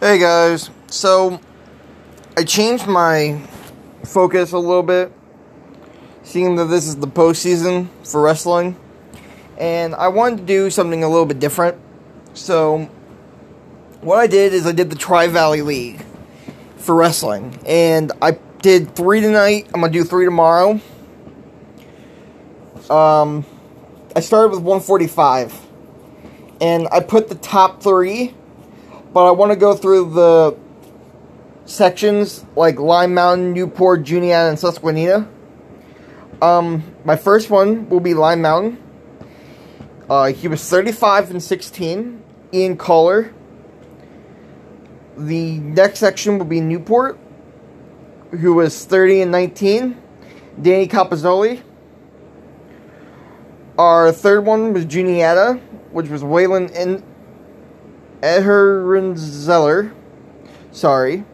Hey guys, so I changed my focus a little bit, seeing that this is the postseason for wrestling, and I wanted to do something a little bit different. So, what I did is I did the Tri Valley League for wrestling, and I did three tonight. I'm gonna do three tomorrow. Um, I started with 145, and I put the top three but I want to go through the sections like Line Mountain, Newport, Juniata, and Susquehanna. Um, my first one will be Line Mountain. Uh, he was 35 and 16. Ian Collar. The next section will be Newport, who was 30 and 19. Danny Capozzoli. Our third one was Juniata, which was Waylon in Ehrenzeller, sorry,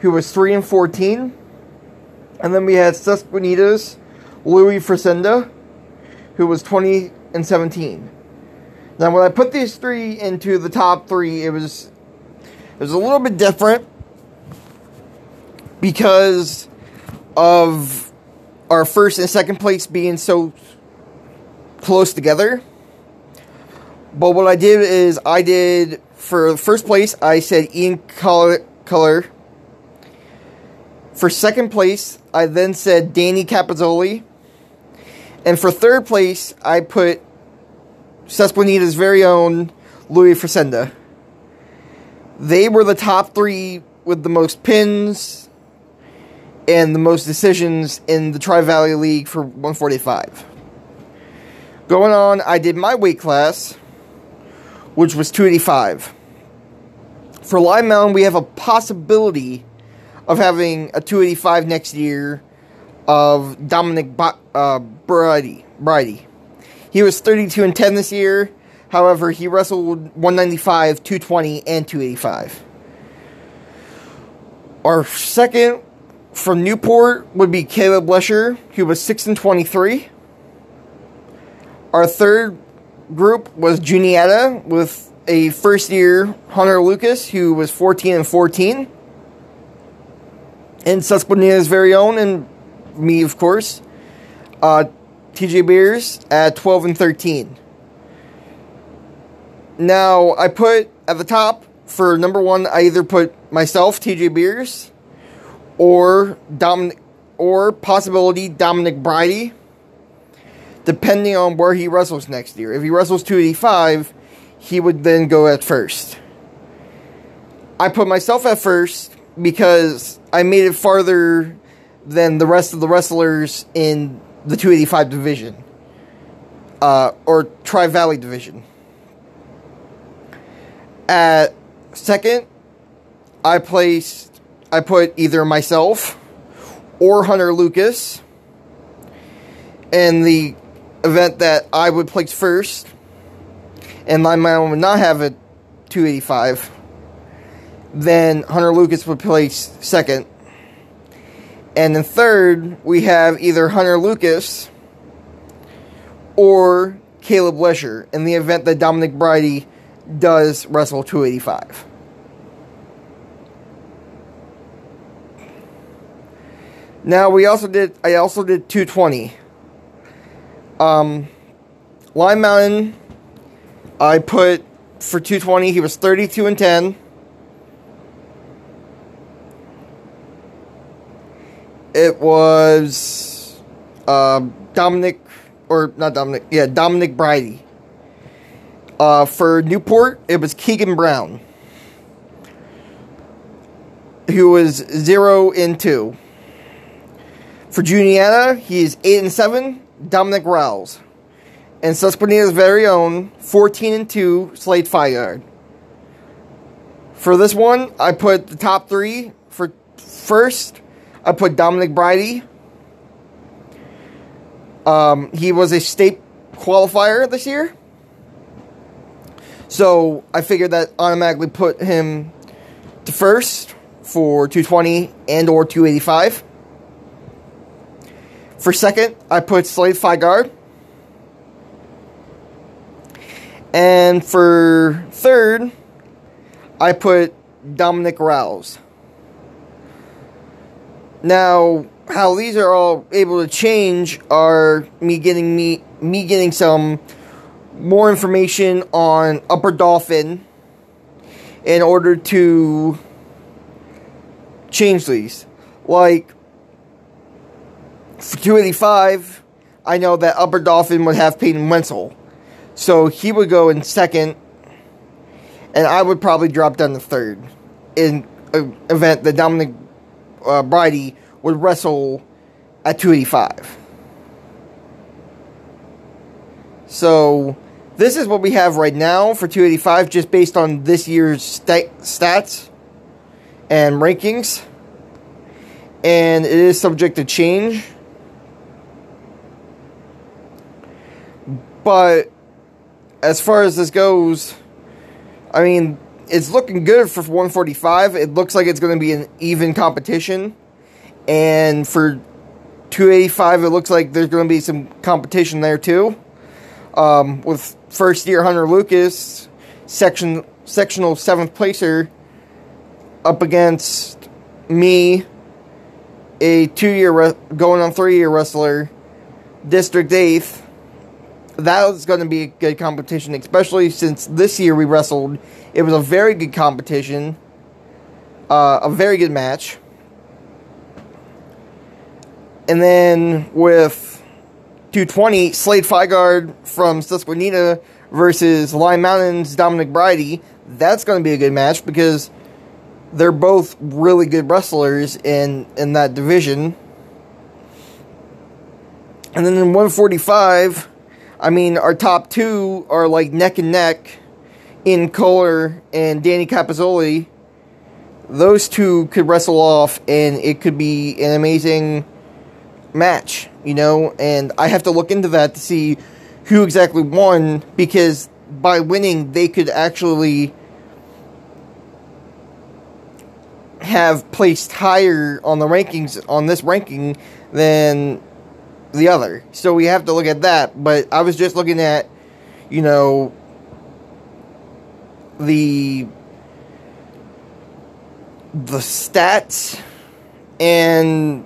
who was 3 and 14. And then we had Susquehanna's Louis Fresenda, who was 20 and 17. Now, when I put these three into the top three, it was it was a little bit different because of our first and second place being so close together. But what I did is I did for first place I said Ian Color. Color. For second place, I then said Danny Capozzoli. And for third place, I put Susquehanna's very own Louis Fresenda. They were the top three with the most pins and the most decisions in the Tri Valley League for 145. Going on, I did my weight class which was 285. For Line Mountain, we have a possibility of having a 285 next year of Dominic Bo- uh, Brady. Brady. He was 32 and 10 this year. However, he wrestled 195, 220, and 285. Our second from Newport would be Caleb Lesher, who was 6 and 23. Our third group was Juniata with a first year Hunter Lucas who was 14 and 14. And Susquehanna's very own, and me, of course, uh, TJ Beers at 12 and 13. Now, I put at the top for number one, I either put myself, TJ Beers, or Dominic, or possibility Dominic Bridie depending on where he wrestles next year. If he wrestles 285, he would then go at first. I put myself at first because I made it farther than the rest of the wrestlers in the 285 division. Uh, or Tri Valley division. At second, I placed, I put either myself or Hunter Lucas. And the event that I would place first, and my man would not have a 285, then Hunter Lucas would place second. And then third, we have either Hunter Lucas or Caleb Lesher in the event that Dominic Bridie does wrestle 285. Now we also did I also did 220. Um, Line Mountain, I put for 220, he was 32 and 10. It was uh, Dominic, or not Dominic, yeah, Dominic Bridie. Uh, for Newport, it was Keegan Brown, who was 0 and 2. For Juniata, he is 8 and 7. Dominic Rouse. And Susquehanna's very own 14 and 2 Slade Fire. For this one, I put the top three. For first, I put Dominic Bridie. Um, he was a state qualifier this year. So I figured that automatically put him to first for 220 and or 285. For second, I put Slade Figard. And for third, I put Dominic Rouse. Now, how these are all able to change are me getting me me getting some more information on Upper Dauphin in order to change these. Like 285, I know that Upper Dauphin would have Peyton Wenzel. So he would go in second, and I would probably drop down to third in an event that Dominic uh, would wrestle at 285. So, this is what we have right now for 285, just based on this year's st- stats and rankings. And it is subject to change. But as far as this goes, I mean, it's looking good for 145. It looks like it's going to be an even competition. And for 285, it looks like there's going to be some competition there too. Um, with first year Hunter Lucas, section sectional seventh placer, up against me, a two year re- going on three year wrestler, district eighth. That was going to be a good competition, especially since this year we wrestled. It was a very good competition, uh, a very good match. And then with 220, Slade Figard from Susquehanna versus Line Mountain's Dominic Bridie. That's going to be a good match because they're both really good wrestlers in, in that division. And then in 145, I mean, our top two are like neck and neck in Kohler and Danny Capozzoli. Those two could wrestle off, and it could be an amazing match, you know, and I have to look into that to see who exactly won because by winning they could actually have placed higher on the rankings on this ranking than the other. So we have to look at that, but I was just looking at you know the the stats and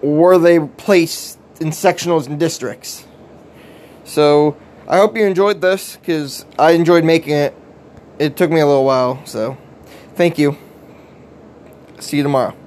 were they placed in sectionals and districts. So I hope you enjoyed this because I enjoyed making it. It took me a little while, so thank you. See you tomorrow.